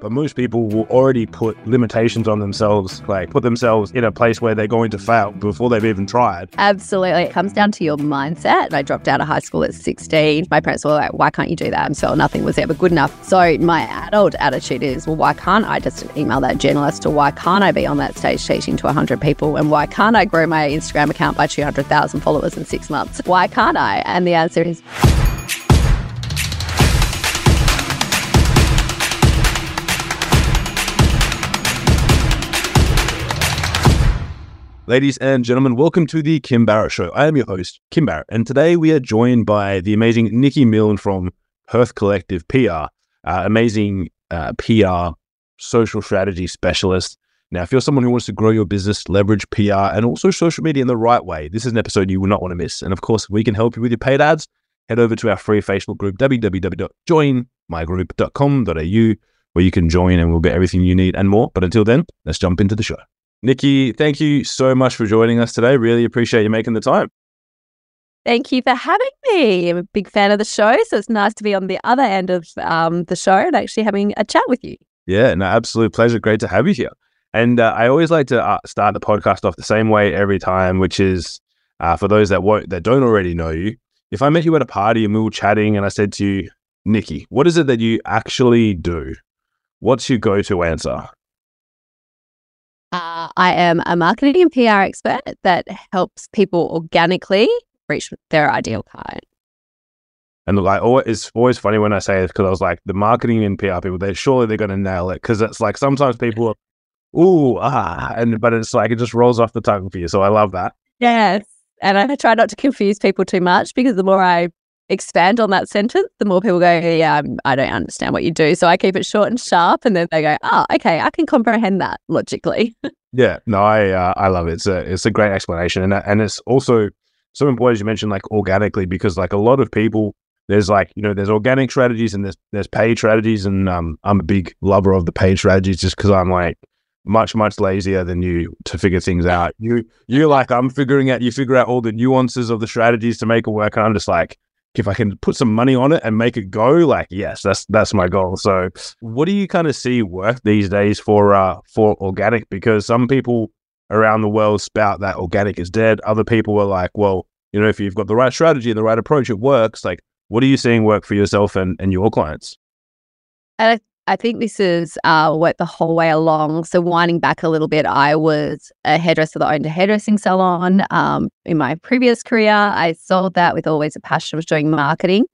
But most people will already put limitations on themselves, like put themselves in a place where they're going to fail before they've even tried. Absolutely. It comes down to your mindset. I dropped out of high school at 16. My parents were like, why can't you do that? And so nothing was ever good enough. So my adult attitude is, well, why can't I just email that journalist or why can't I be on that stage teaching to 100 people? And why can't I grow my Instagram account by 200,000 followers in six months? Why can't I? And the answer is, Ladies and gentlemen, welcome to the Kim Barrett Show. I am your host, Kim Barrett, and today we are joined by the amazing Nikki Milne from Perth Collective PR, uh, amazing uh, PR social strategy specialist. Now, if you're someone who wants to grow your business, leverage PR, and also social media in the right way, this is an episode you will not want to miss. And of course, we can help you with your paid ads. Head over to our free Facebook group, www.joinmygroup.com.au, where you can join and we'll get everything you need and more. But until then, let's jump into the show. Nikki, thank you so much for joining us today. Really appreciate you making the time. Thank you for having me. I'm a big fan of the show, so it's nice to be on the other end of um, the show and actually having a chat with you. Yeah, no, absolute pleasure. Great to have you here. And uh, I always like to uh, start the podcast off the same way every time, which is uh, for those that won't that don't already know you. If I met you at a party and we were chatting, and I said to you, Nikki, what is it that you actually do? What's your go-to answer? Uh, I am a marketing and PR expert that helps people organically reach their ideal client. And look, I always, it's always funny when I say it because I was like, the marketing and PR people, they surely they're going to nail it because it's like sometimes people are, ooh, ah, and but it's like it just rolls off the tongue for you. So I love that. Yes. And I try not to confuse people too much because the more I expand on that sentence, the more people go, yeah, I don't understand what you do. So I keep it short and sharp, and then they go, oh, okay, I can comprehend that logically. yeah, no, I uh, I love it. It's a it's a great explanation, and and it's also so important as you mentioned, like organically, because like a lot of people. There's like you know there's organic strategies and there's there's paid strategies and um, I'm a big lover of the paid strategies just because I'm like much much lazier than you to figure things out. You you like I'm figuring out you figure out all the nuances of the strategies to make it work, and I'm just like if I can put some money on it and make it go, like yes, that's that's my goal. So, what do you kind of see work these days for uh for organic? Because some people around the world spout that organic is dead. Other people are like, well, you know, if you've got the right strategy and the right approach, it works. Like, what are you seeing work for yourself and and your clients? And I I think this is uh, what the whole way along. So winding back a little bit, I was a hairdresser that owned a hairdressing salon. Um, in my previous career, I sold that with always a passion of doing marketing.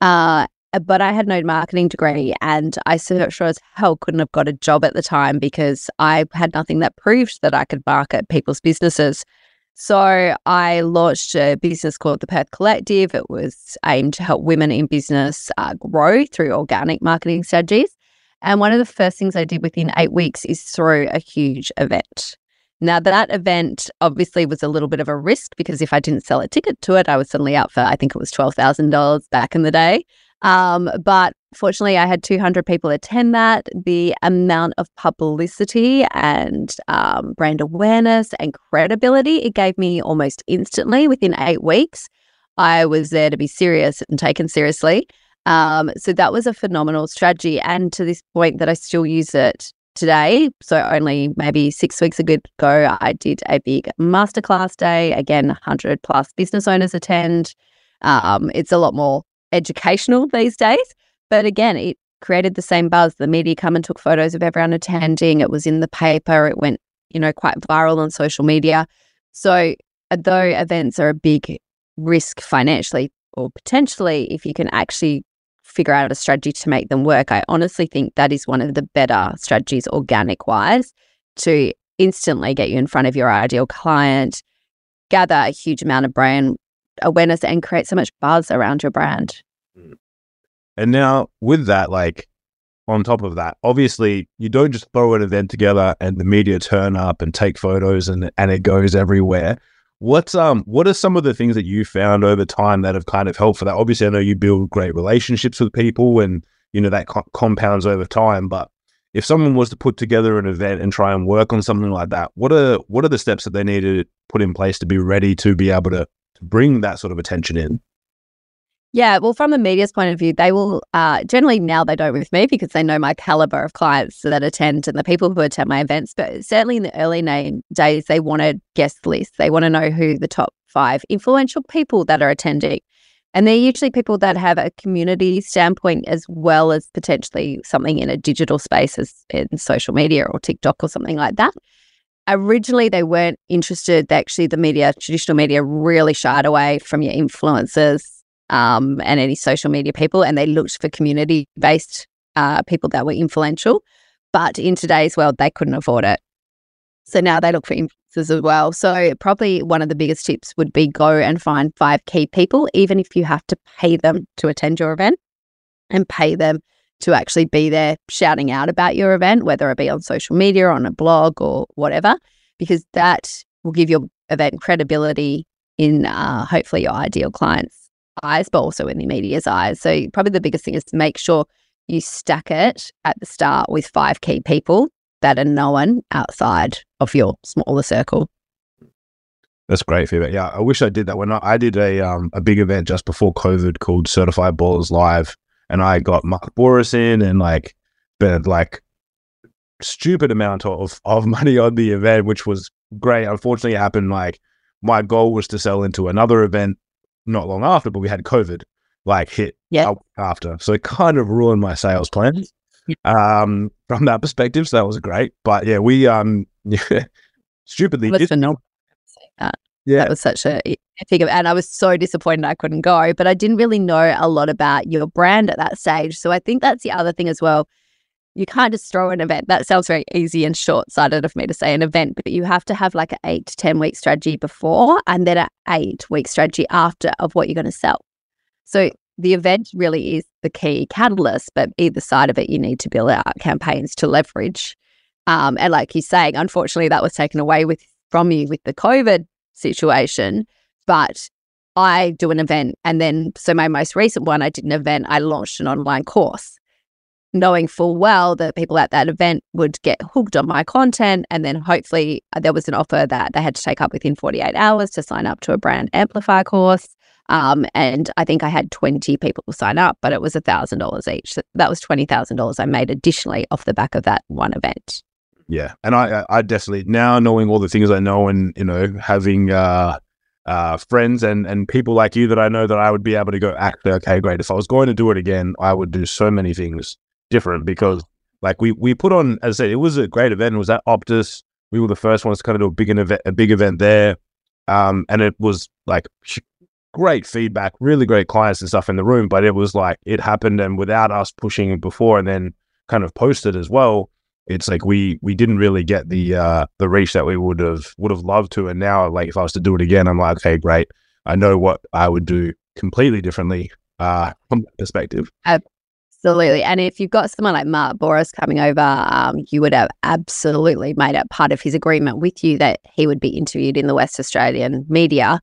Uh, but I had no marketing degree, and I sure as hell couldn't have got a job at the time because I had nothing that proved that I could market people's businesses. So I launched a business called the Perth Collective. It was aimed to help women in business uh, grow through organic marketing strategies. And one of the first things I did within eight weeks is throw a huge event. Now, that event obviously was a little bit of a risk because if I didn't sell a ticket to it, I was suddenly out for, I think it was $12,000 back in the day. Um, but fortunately, I had 200 people attend that. The amount of publicity and um, brand awareness and credibility it gave me almost instantly within eight weeks. I was there to be serious and taken seriously. Um, so that was a phenomenal strategy. And to this point that I still use it today. So only maybe six weeks ago, I did a big masterclass day. Again, 100 plus business owners attend. Um, it's a lot more educational these days. But again, it created the same buzz. The media come and took photos of everyone attending. It was in the paper. It went, you know, quite viral on social media. So uh, though events are a big risk financially or potentially, if you can actually figure out a strategy to make them work. I honestly think that is one of the better strategies, organic wise, to instantly get you in front of your ideal client, gather a huge amount of brand awareness, and create so much buzz around your brand. Mm. And now, with that, like on top of that, obviously, you don't just throw an event together and the media turn up and take photos and, and it goes everywhere. What's um what are some of the things that you found over time that have kind of helped for that? Obviously, I know you build great relationships with people, and you know that co- compounds over time. But if someone was to put together an event and try and work on something like that, what are what are the steps that they need to put in place to be ready to be able to, to bring that sort of attention in? Yeah, well, from the media's point of view, they will uh, generally now they don't with me because they know my caliber of clients that attend and the people who attend my events. But certainly in the early name days, they wanted guest lists. They want to know who the top five influential people that are attending. And they're usually people that have a community standpoint as well as potentially something in a digital space as in social media or TikTok or something like that. Originally, they weren't interested. Actually, the media, traditional media, really shied away from your influencers um, and any social media people, and they looked for community based uh, people that were influential. But in today's world, they couldn't afford it. So now they look for influencers as well. So probably one of the biggest tips would be go and find five key people, even if you have to pay them to attend your event and pay them to actually be there shouting out about your event, whether it be on social media, on a blog, or whatever, because that will give your event credibility in uh, hopefully your ideal clients eyes, but also in the media's eyes. So probably the biggest thing is to make sure you stack it at the start with five key people that are known outside of your smaller circle. That's great feedback. Yeah, I wish I did that. When I, I did a um, a big event just before COVID called Certified Ballers Live, and I got Mark Bouris in and like spent like stupid amount of of money on the event, which was great. Unfortunately, it happened like my goal was to sell into another event not long after, but we had COVID like hit yeah. after. So it kind of ruined my sales plans um, from that perspective. So that was great. But yeah, we um yeah, stupidly did. That. Yeah. That was such a figure. And I was so disappointed I couldn't go, but I didn't really know a lot about your brand at that stage. So I think that's the other thing as well you can't just throw an event. That sounds very easy and short sighted of me to say an event, but you have to have like an eight to 10 week strategy before and then an eight week strategy after of what you're going to sell. So the event really is the key catalyst, but either side of it, you need to build out campaigns to leverage. Um, and like you're saying, unfortunately, that was taken away with from you with the COVID situation. But I do an event, and then so my most recent one, I did an event. I launched an online course, knowing full well that people at that event would get hooked on my content. And then hopefully uh, there was an offer that they had to take up within 48 hours to sign up to a brand amplifier course. Um, and I think I had 20 people sign up, but it was $1,000 each. So that was $20,000 I made additionally off the back of that one event. Yeah. And I, I definitely, now knowing all the things I know and, you know, having, uh, uh, friends and and people like you that I know that I would be able to go actually okay great if I was going to do it again I would do so many things different because like we we put on as I said it was a great event. It was at Optus. We were the first ones to kind of do a big event, a big event there, um, and it was like great feedback, really great clients and stuff in the room. But it was like it happened, and without us pushing before and then kind of posted as well, it's like we we didn't really get the uh, the reach that we would have would have loved to. And now, like if I was to do it again, I'm like, okay, great. I know what I would do completely differently uh, from that perspective. Absolutely. And if you've got someone like Mark Bouris coming over, um, you would have absolutely made it part of his agreement with you that he would be interviewed in the West Australian media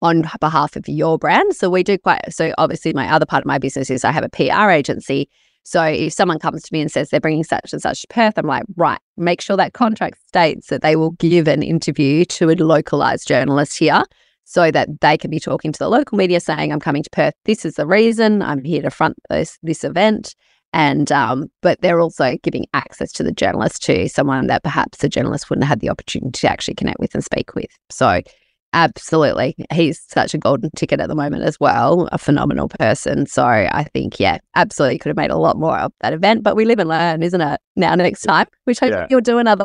on behalf of your brand. So we do quite, so obviously, my other part of my business is I have a PR agency. So if someone comes to me and says they're bringing such and such to Perth, I'm like, right, make sure that contract states that they will give an interview to a localized journalist here so that they can be talking to the local media saying, I'm coming to Perth. This is the reason I'm here to front this, this event. And, um, but they're also giving access to the journalist to someone that perhaps the journalist wouldn't have had the opportunity to actually connect with and speak with. So, absolutely. He's such a golden ticket at the moment as well, a phenomenal person. So, I think, yeah, absolutely could have made a lot more of that event. But we live and learn, isn't it? Now, next time, which hope yeah. you'll do another.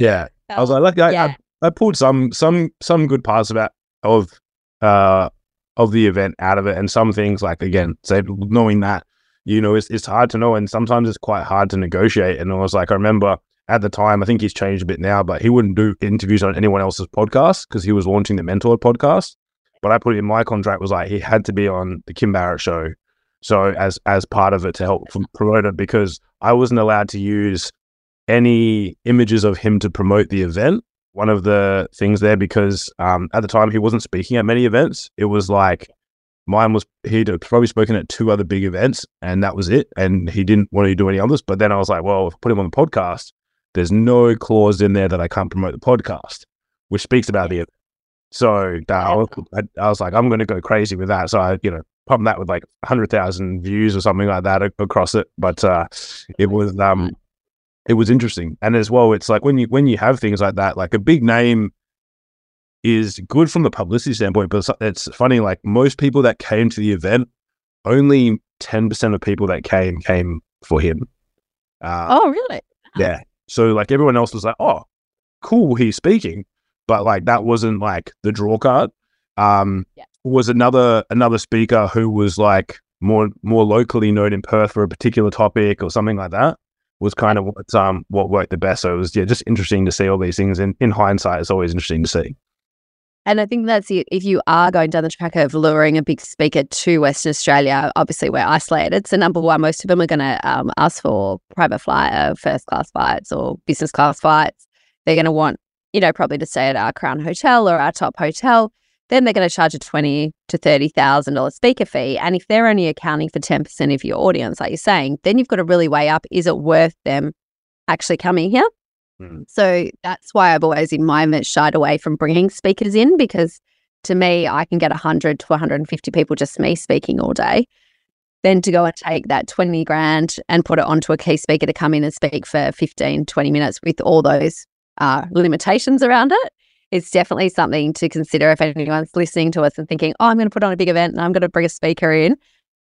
yeah. I was like, look, I, yeah. I, I pulled some some some good parts about of uh of the event out of it, and some things like again, say knowing that you know it's it's hard to know, and sometimes it's quite hard to negotiate. And I was like, I remember at the time, I think he's changed a bit now, but he wouldn't do interviews on anyone else's podcast because he was launching the Mentor podcast. But I put it in my contract was like he had to be on the Kim Barrett show, so as as part of it to help promote it because I wasn't allowed to use any images of him to promote the event one of the things there because um, at the time he wasn't speaking at many events. It was like mine was he'd probably spoken at two other big events and that was it. And he didn't want to do any others. But then I was like, well, if I put him on the podcast, there's no clause in there that I can't promote the podcast, which speaks about the event. So I was, I, I was like, I'm going to go crazy with that. So I, you know, pump that with like hundred thousand views or something like that across it. But uh, it was um, it was interesting, and as well, it's like when you when you have things like that, like a big name is good from the publicity standpoint, but it's funny. Like most people that came to the event, only ten percent of people that came came for him. Uh, oh, really? Yeah. So like everyone else was like, "Oh, cool, he's speaking," but like that wasn't like the draw card. Um, yeah. Was another another speaker who was like more more locally known in Perth for a particular topic or something like that was kind of what um what worked the best. So it was yeah, just interesting to see all these things. In in hindsight, it's always interesting to see. And I think that's it. If you are going down the track of luring a big speaker to Western Australia, obviously we're isolated. So number one, most of them are going to um, ask for private flight, uh, first class flights, or business class flights. They're going to want, you know, probably to stay at our Crown Hotel or our top hotel. Then they're going to charge a twenty to thirty thousand dollar speaker fee. And if they're only accounting for ten percent of your audience, like you're saying, then you've got to really weigh up: is it worth them actually coming here? Mm. So that's why I've always in my event shied away from bringing speakers in because to me, I can get 100 to 150 people just me speaking all day. Then to go and take that 20 grand and put it onto a key speaker to come in and speak for 15, 20 minutes with all those uh, limitations around it. It's definitely something to consider if anyone's listening to us and thinking, oh, I'm going to put on a big event and I'm going to bring a speaker in.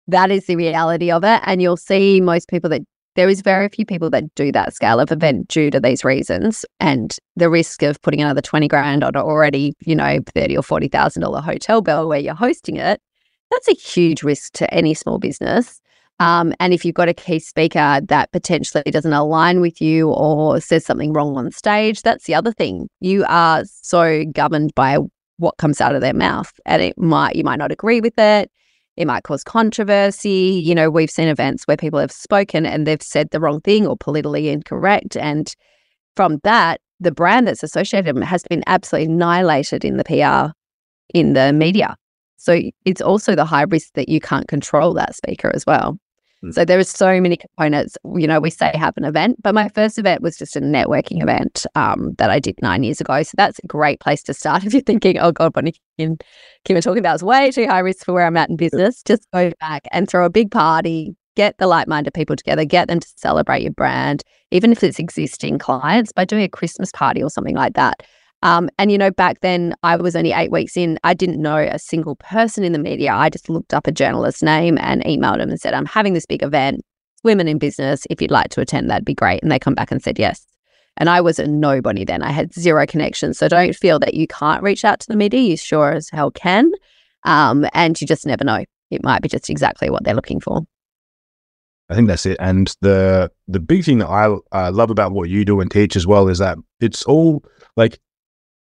That is the reality of it. And you'll see most people that there is very few people that do that scale of event due to these reasons. And the risk of putting another 20 grand on already, you know, 30 or $40,000 hotel bill where you're hosting it, that's a huge risk to any small business. Um, and if you've got a key speaker that potentially doesn't align with you or says something wrong on stage, that's the other thing. You are so governed by what comes out of their mouth, and it might you might not agree with it. It might cause controversy. You know, we've seen events where people have spoken and they've said the wrong thing or politically incorrect. And from that, the brand that's associated has been absolutely annihilated in the PR, in the media. So it's also the high risk that you can't control that speaker as well. Mm. So there are so many components. You know, we say have an event, but my first event was just a networking event um, that I did nine years ago. So that's a great place to start if you're thinking, oh God, what Kim, Kim are talking about is way too high risk for where I'm at in business. Just go back and throw a big party, get the like-minded people together, get them to celebrate your brand, even if it's existing clients, by doing a Christmas party or something like that. Um, and, you know, back then I was only eight weeks in. I didn't know a single person in the media. I just looked up a journalist's name and emailed him and said, I'm having this big event, women in business. If you'd like to attend, that'd be great. And they come back and said yes. And I was a nobody then. I had zero connections. So don't feel that you can't reach out to the media. You sure as hell can. Um, and you just never know. It might be just exactly what they're looking for. I think that's it. And the the big thing that I uh, love about what you do and teach as well is that it's all like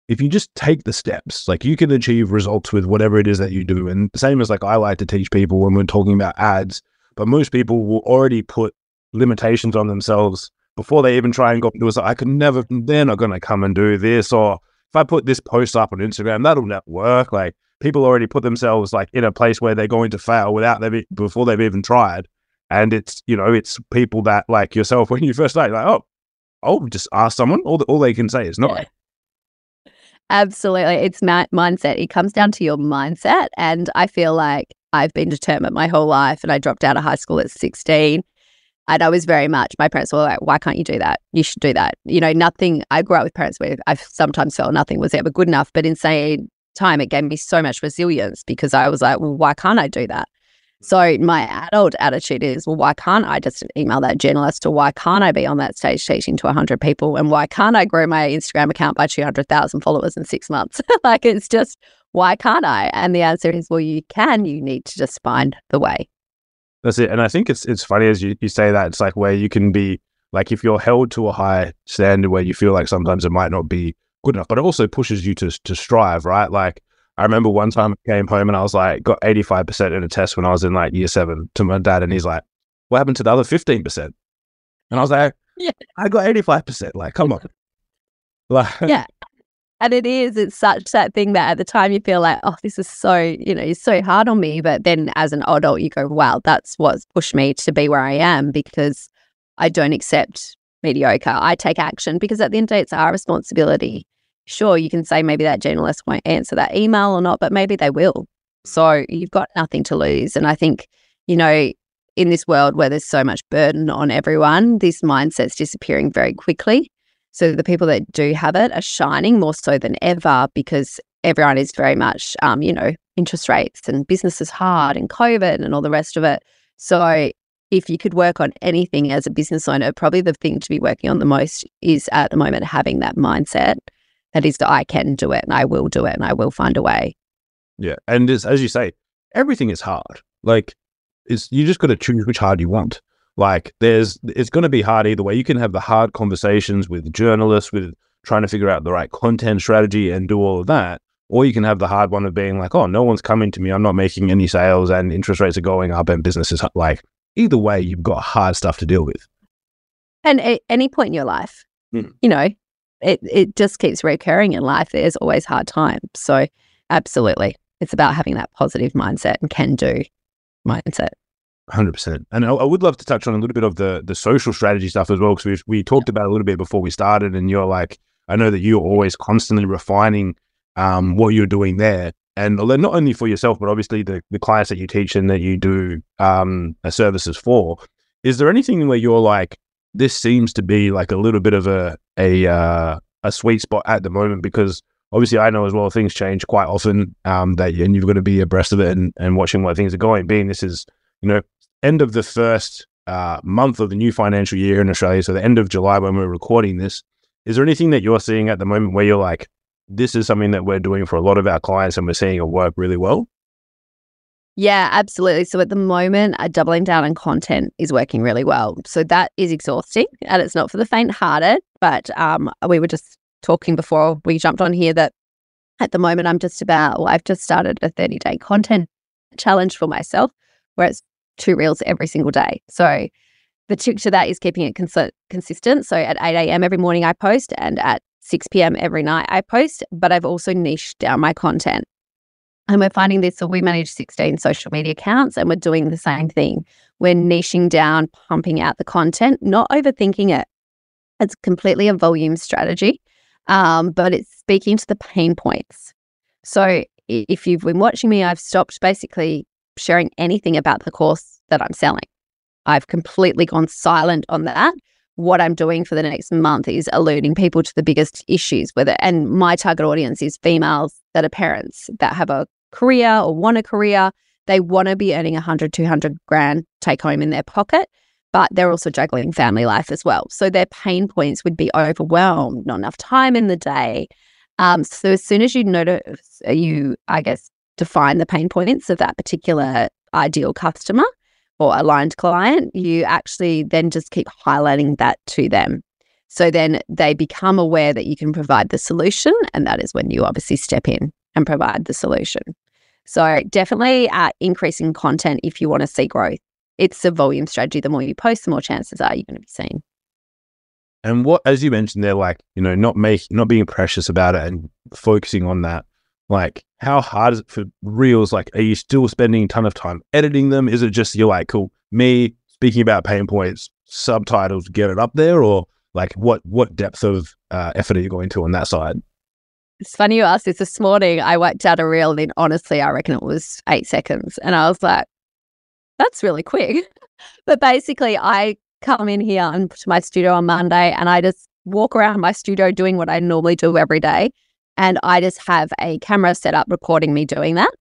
if you just take the steps, like you can achieve results with whatever it is that you do. And the same as like I like to teach people when we're talking about ads, but most people will already put limitations on themselves before they even try and go it. I could never, they're not going to come and do this. Or if I put this post up on Instagram, that'll not work. Like people already put themselves like in a place where they're going to fail without them before they've even tried. And it's, you know, it's people that like yourself when you first start, like, oh, I'll just ask someone. All, the, all they can say is no. Yeah. Absolutely. It's mindset. It comes down to your mindset. And I feel like I've been determined my whole life. And I dropped out of high school at 16. And I was very much, my parents were like, why can't you do that? You should do that. You know, nothing, I grew up with parents where I've sometimes felt nothing was ever good enough. But in saying time, it gave me so much resilience because I was like, well, why can't I do that? So my adult attitude is, well, why can't I just email that journalist or why can't I be on that stage teaching to 100 people? And why can't I grow my Instagram account by 200,000 followers in six months? like it's just, why can't I? And the answer is, well, you can. You need to just find the way. That's it. And I think it's it's funny as you, you say that. It's like where you can be, like if you're held to a high standard where you feel like sometimes it might not be good enough, but it also pushes you to to strive, right? Like I remember one time I came home and I was like, got 85% in a test when I was in like year seven to my dad. And he's like, what happened to the other 15%? And I was like, yeah, I got 85%. Like, come on. Like, yeah. And it is, it's such that thing that at the time you feel like, oh, this is so, you know, it's so hard on me. But then as an adult, you go, wow, that's what's pushed me to be where I am because I don't accept mediocre. I take action because at the end of the day, it's our responsibility sure, you can say maybe that journalist won't answer that email or not, but maybe they will. So you've got nothing to lose. And I think, you know, in this world where there's so much burden on everyone, this mindset's disappearing very quickly. So the people that do have it are shining more so than ever because everyone is very much, um, you know, interest rates and business is hard and COVID and all the rest of it. So if you could work on anything as a business owner, probably the thing to be working on the most is at the moment having that mindset that is that I can do it and I will do it and I will find a way. Yeah. And as you say, everything is hard. Like it's you just got to choose which hard you want. Like there's it's going to be hard either way. You can have the hard conversations with journalists with trying to figure out the right content strategy and do all of that. Or you can have the hard one of being like, oh, no one's coming to me. I'm not making any sales and interest rates are going up and business is like either way, you've got hard stuff to deal with. And at any point in your life, mm. you know, it, it just keeps recurring in life. There's always hard times. So, absolutely, it's about having that positive mindset and can do mindset. Hundred percent, and I, would love to touch on a little bit of the the social strategy stuff as well because we we talked about a little bit before we started, and you're like, I know that you're always constantly refining um, what you're doing there and not only for yourself, but obviously the, the clients that you teach and that you do um, services for. Is there anything where you're like, this seems to be like a little bit of a a uh, a sweet spot at the moment because obviously I know as well things change quite often um, that and you've got to be abreast of it and, and watching where things are going. Being this is you know end of the first uh, month of the new financial year in Australia, so the end of July when we're recording this. Is there anything that you're seeing at the moment where you're like, this is something that we're doing for a lot of our clients and we're seeing it work really well? Yeah, absolutely. So at the moment, uh, doubling down on content is working really well. So that is exhausting and it's not for the faint hearted. But um, we were just talking before we jumped on here that at the moment, I'm just about, well, I've just started a 30 day content challenge for myself where it's two reels every single day. So the trick to that is keeping it cons- consistent. So at 8 a.m. every morning, I post, and at 6 p.m. every night I post, but I've also niched down my content. And we're finding this. So we manage 16 social media accounts and we're doing the same thing. We're niching down, pumping out the content, not overthinking it. It's completely a volume strategy, um, but it's speaking to the pain points. So if you've been watching me, I've stopped basically sharing anything about the course that I'm selling. I've completely gone silent on that what I'm doing for the next month is alerting people to the biggest issues it. And my target audience is females that are parents that have a career or want a career. They want to be earning 100, 200 grand take home in their pocket, but they're also juggling family life as well. So their pain points would be overwhelmed, not enough time in the day. Um, so as soon as you notice, uh, you, I guess, define the pain points of that particular ideal customer, or aligned client, you actually then just keep highlighting that to them. So then they become aware that you can provide the solution. And that is when you obviously step in and provide the solution. So definitely uh, increasing content if you want to see growth. It's a volume strategy. The more you post, the more chances are you're going to be seen. And what, as you mentioned, they're like, you know, not make, not being precious about it and focusing on that. Like, how hard is it for reels? Like, are you still spending a ton of time editing them? Is it just you're like, cool, me speaking about pain points, subtitles, get it up there, or like what what depth of uh, effort are you going to on that side? It's funny you asked this this morning. I worked out a reel, and honestly, I reckon it was eight seconds, and I was like, "That's really quick." but basically, I come in here and to my studio on Monday, and I just walk around my studio doing what I normally do every day. And I just have a camera set up recording me doing that.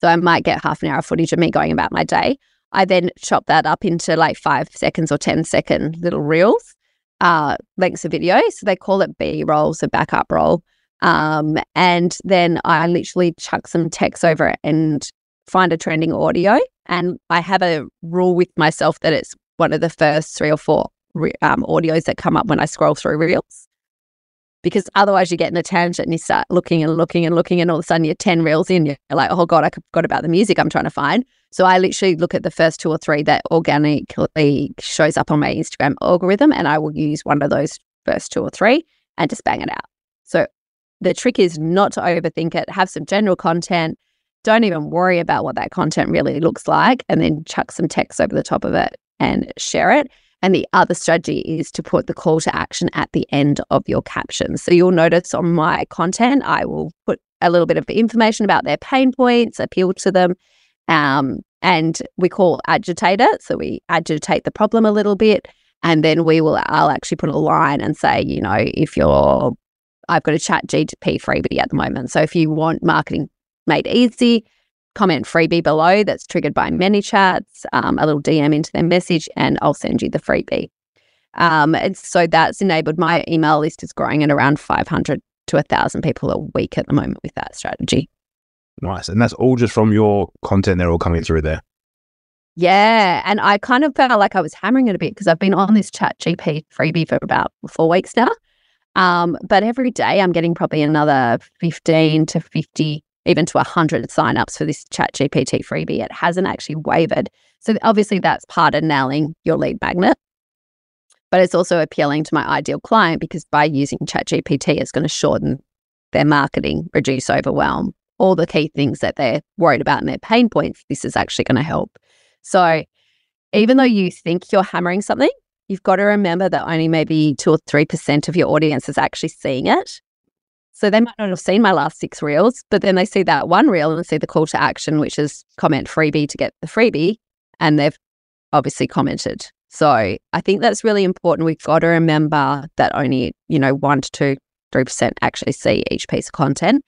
So I might get half an hour footage of me going about my day. I then chop that up into like five seconds or 10 second little reels, uh, lengths of video. So they call it B roll, so backup roll. Um, and then I literally chuck some text over it and find a trending audio. And I have a rule with myself that it's one of the first three or four um, audios that come up when I scroll through reels because otherwise you get in a tangent and you start looking and looking and looking and all of a sudden you're 10 reels in you're like oh god i forgot about the music i'm trying to find. So i literally look at the first two or three that organically shows up on my instagram algorithm and i will use one of those first two or three and just bang it out. So the trick is not to overthink it have some general content don't even worry about what that content really looks like and then chuck some text over the top of it and share it And the other strategy is to put the call to action at the end of your caption. So you'll notice on my content, I will put a little bit of information about their pain points, appeal to them. Um, and we call agitate it. So we agitate the problem a little bit. And then we will, I'll actually put a line and say, you know, if you're, I've got a chat GTP freebie at the moment. So if you want marketing made easy, comment freebie below that's triggered by ManyChats, um, a little DM into their message, and I'll send you the freebie. Um, and so that's enabled my email list is growing at around 500 to 1,000 people a week at the moment with that strategy. Nice. And that's all just from your content, they're all coming through there. Yeah. And I kind of felt like I was hammering it a bit because I've been on this chat GP freebie for about four weeks now. Um, but every day I'm getting probably another 15 to 50, even to 100 signups for this chat GPT freebie. It hasn't actually wavered. So obviously that's part of nailing your lead magnet. But it's also appealing to my ideal client because by using ChatGPT, it's going to shorten their marketing, reduce overwhelm, all the key things that they're worried about and their pain points. This is actually going to help. So even though you think you're hammering something, you've got to remember that only maybe two or 3% of your audience is actually seeing it. So they might not have seen my last six reels, but then they see that one reel and see the call to action, which is comment freebie to get the freebie. And they've obviously commented. So I think that's really important. We've got to remember that only, you know, one to two, 3% actually see each piece of content.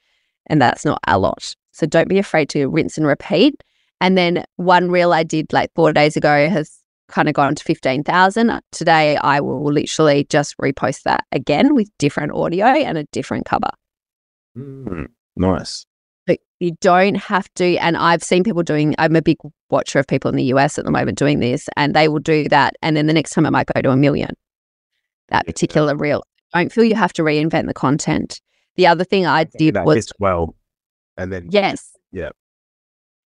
And that's not a lot. So don't be afraid to rinse and repeat. And then one reel I did like four days ago has kind of gone to 15,000. Today, I will literally just repost that again with different audio and a different cover. Mm, nice. But you don't have to. And I've seen people doing, I'm a big watcher of people in the US at the moment doing this, and they will do that. And then the next time it might go to a million, that particular reel. Don't feel you have to reinvent the content. The other thing I did that was, well, and then yes. Yeah.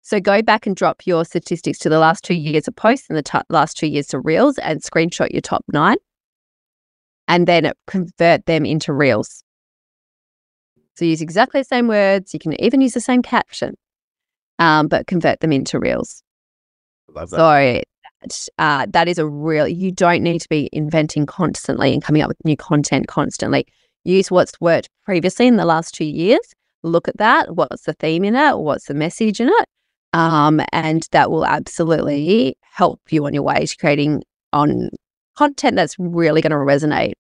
So go back and drop your statistics to the last two years of posts and the t- last two years of reels and screenshot your top nine and then convert them into reels. So use exactly the same words. You can even use the same caption, um, but convert them into reels. Love that. So uh, that is a real, you don't need to be inventing constantly and coming up with new content constantly. Use what's worked previously in the last two years. Look at that. What's the theme in it? What's the message in it? Um, and that will absolutely help you on your way to creating on content that's really going to resonate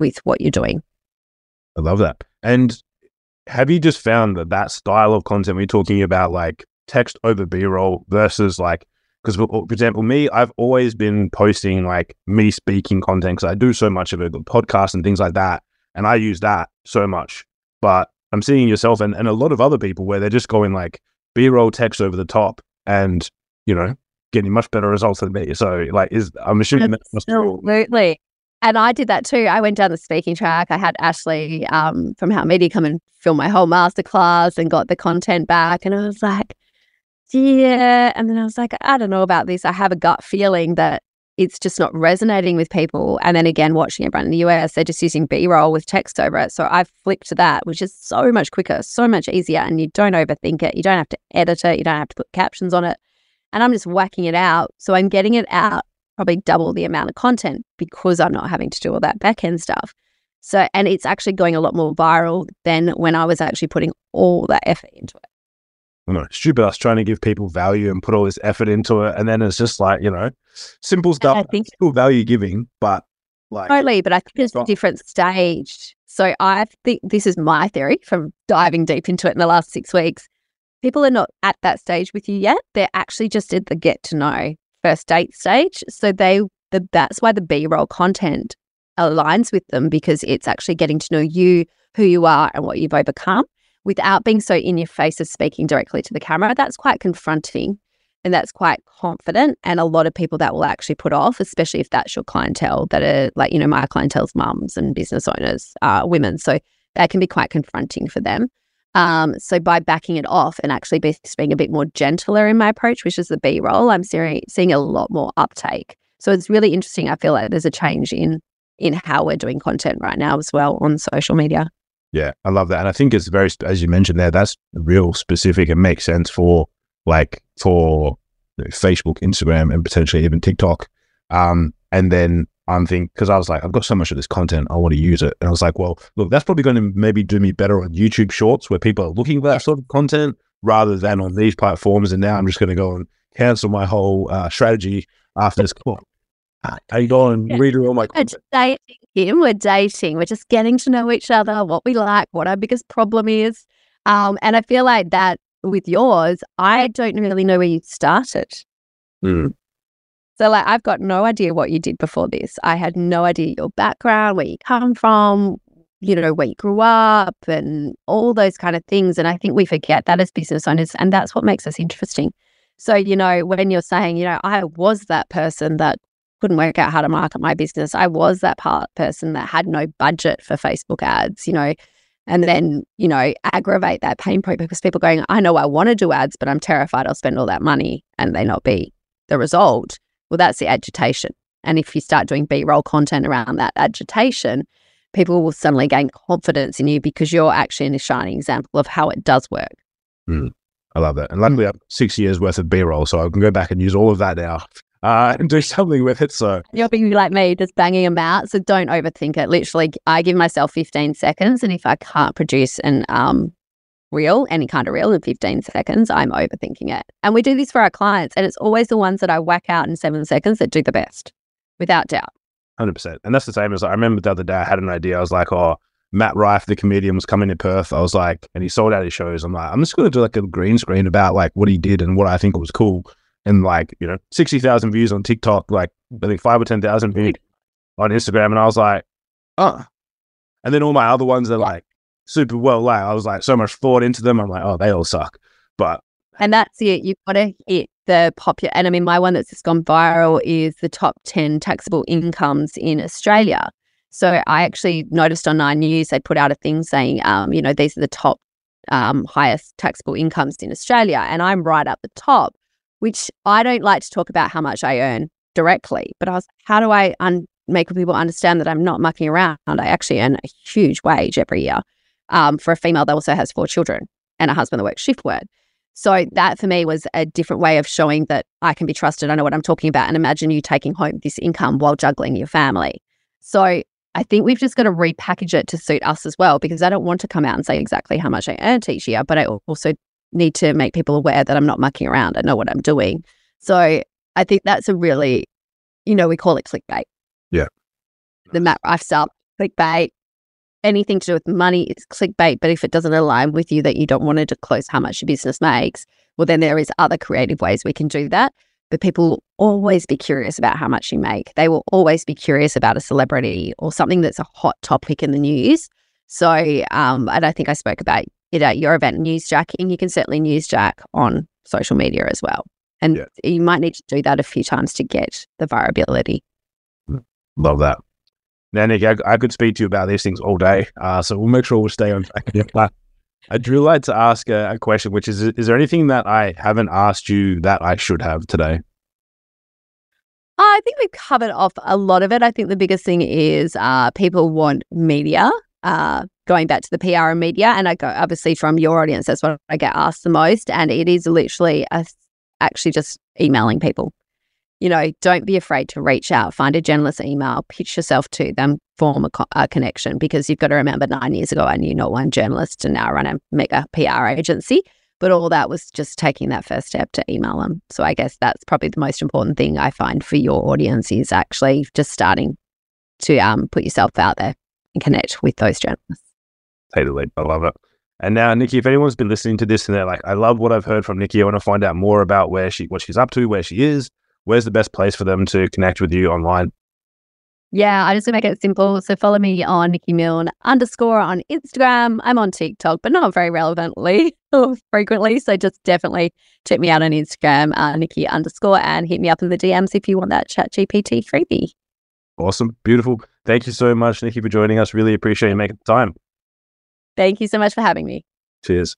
with what you're doing. I love that. And have you just found that that style of content we're talking about, like text over B roll versus like, because for, example, me, I've always been posting like me speaking content because I do so much of it, podcasts and things like that. And I use that so much. But I'm seeing yourself and, and a lot of other people where they're just going like B roll text over the top and, you know, getting much better results than me. So, like, is I'm assuming Absolutely. And I did that too. I went down the speaking track. I had Ashley um, from How Media come and film my whole masterclass and got the content back. And I was like, yeah. And then I was like, I don't know about this. I have a gut feeling that it's just not resonating with people. And then again, watching everyone in the US, they're just using B roll with text over it. So I've flipped to that, which is so much quicker, so much easier. And you don't overthink it. You don't have to edit it. You don't have to put captions on it. And I'm just whacking it out. So I'm getting it out probably double the amount of content because I'm not having to do all that back end stuff. So, and it's actually going a lot more viral than when I was actually putting all that effort into it. I know, stupid us trying to give people value and put all this effort into it. And then it's just like, you know, simple stuff, I think simple value giving, but like. totally, but I think it's a different stage. So I think this is my theory from diving deep into it in the last six weeks. People are not at that stage with you yet. They're actually just at the get to know first date stage. So they the that's why the B roll content aligns with them because it's actually getting to know you, who you are, and what you've overcome without being so in your face of speaking directly to the camera. That's quite confronting and that's quite confident. And a lot of people that will actually put off, especially if that's your clientele that are like, you know, my clientele's mums and business owners, uh, women. So that can be quite confronting for them. Um, so by backing it off and actually be, being a bit more gentler in my approach, which is the B roll, I'm seeing, seeing a lot more uptake. So it's really interesting. I feel like there's a change in in how we're doing content right now as well on social media. Yeah, I love that. And I think it's very, as you mentioned there, that's real specific and makes sense for like for Facebook, Instagram, and potentially even TikTok. Um, and then I'm thinking because I was like, I've got so much of this content, I want to use it. And I was like, well, look, that's probably going to maybe do me better on YouTube Shorts where people are looking for that sort of content rather than on these platforms. And now I'm just going to go and cancel my whole uh, strategy after this call. How you going? Yeah. Read all my content. We're dating him. We're dating. We're just getting to know each other, what we like, what our biggest problem is. Um, and I feel like that with yours, I don't really know where you started. Mm. So, like, I've got no idea what you did before this. I had no idea your background, where you come from, you know, where you grew up, and all those kind of things. And I think we forget that as business owners, and that's what makes us interesting. So, you know, when you're saying, you know, I was that person that couldn't work out how to market my business, I was that part person that had no budget for Facebook ads, you know, and then, you know, aggravate that pain point because people going, I know I want to do ads, but I'm terrified I'll spend all that money and they not be the result. Well, that's the agitation. And if you start doing B roll content around that agitation, people will suddenly gain confidence in you because you're actually a shining example of how it does work. Mm, I love that. And luckily. I have six years worth of B roll, so I can go back and use all of that now uh, and do something with it. So you'll be like me, just banging them out. So don't overthink it. Literally, I give myself 15 seconds, and if I can't produce an um, reel, any kind of real in 15 seconds, I'm overthinking it. And we do this for our clients, and it's always the ones that I whack out in seven seconds that do the best, without doubt. 100%. And that's the same as I remember the other day, I had an idea. I was like, oh, Matt Rife, the comedian, was coming to Perth. I was like, and he sold out his shows. I'm like, I'm just going to do like a green screen about like what he did and what I think was cool. And like, you know, 60,000 views on TikTok, like I think five or 10,000 views on Instagram. And I was like, oh. And then all my other ones are like, super well like I was like so much thought into them. I'm like, oh, they all suck. But and that's it. You've got to hit the popular. And I mean, my one that's just gone viral is the top ten taxable incomes in Australia. So I actually noticed on Nine News they put out a thing saying, um, you know, these are the top um, highest taxable incomes in Australia, and I'm right up the top. Which I don't like to talk about how much I earn directly, but I was, how do I un- make people understand that I'm not mucking around? I actually earn a huge wage every year um, for a female that also has four children and a husband that works shift work. So that for me was a different way of showing that I can be trusted. I know what I'm talking about. And imagine you taking home this income while juggling your family. So I think we've just got to repackage it to suit us as well, because I don't want to come out and say exactly how much I earn each year, but I also need to make people aware that I'm not mucking around. I know what I'm doing. So I think that's a really, you know, we call it clickbait. Yeah. The Matt Rife stuff, clickbait, anything to do with money is clickbait. But if it doesn't align with you that you don't want to disclose how much your business makes, well, then there is other creative ways we can do that. But people will always be curious about how much you make. They will always be curious about a celebrity or something that's a hot topic in the news. So, um, and I think I spoke about it at your event, newsjacking. You can certainly newsjack on social media as well. And yeah. you might need to do that a few times to get the variability. Love that. Now, Nick, I, I, could speak to you about these things all day, uh, so we'll make sure we'll stay on track. but I'd really like to ask a, a, question, which is: Is there anything that I haven't asked you that I should have today? I think we've covered off a lot of it. I think the biggest thing is uh, people want media. Uh, going back to the PR and media, and I go obviously from your audience, that's what I get asked the most, and it is literally a, actually just emailing people you know, don't be afraid to reach out, find a journalist email, pitch yourself to them, form a, co- a, connection. Because you've got to remember, nine years ago, I knew not one journalist and now I run a mega PR agency. But all that was just taking that first step to email them. So I guess that's probably the most important thing I find for your audience is actually just starting to um, put yourself out there and connect with those journalists. Totally. I love it. And now, Nikki, if anyone's been listening to this and they're like, I love what I've heard from Nikki, I want to find out more about where she, what she's up to, where she is, where's the best place for them to connect with you online? Yeah, I just want to make it simple. So follow me on Nikki Milne underscore on Instagram. I'm on TikTok, but not very relevantly or frequently. So just definitely check me out on Instagram, uh, Nikki underscore, and hit me up in the DMs if you want that Chat GPT freebie. Awesome. Beautiful. Thank you so much, Nikki, for joining us. Really appreciate you making the time. Thank you so much for having me. Cheers.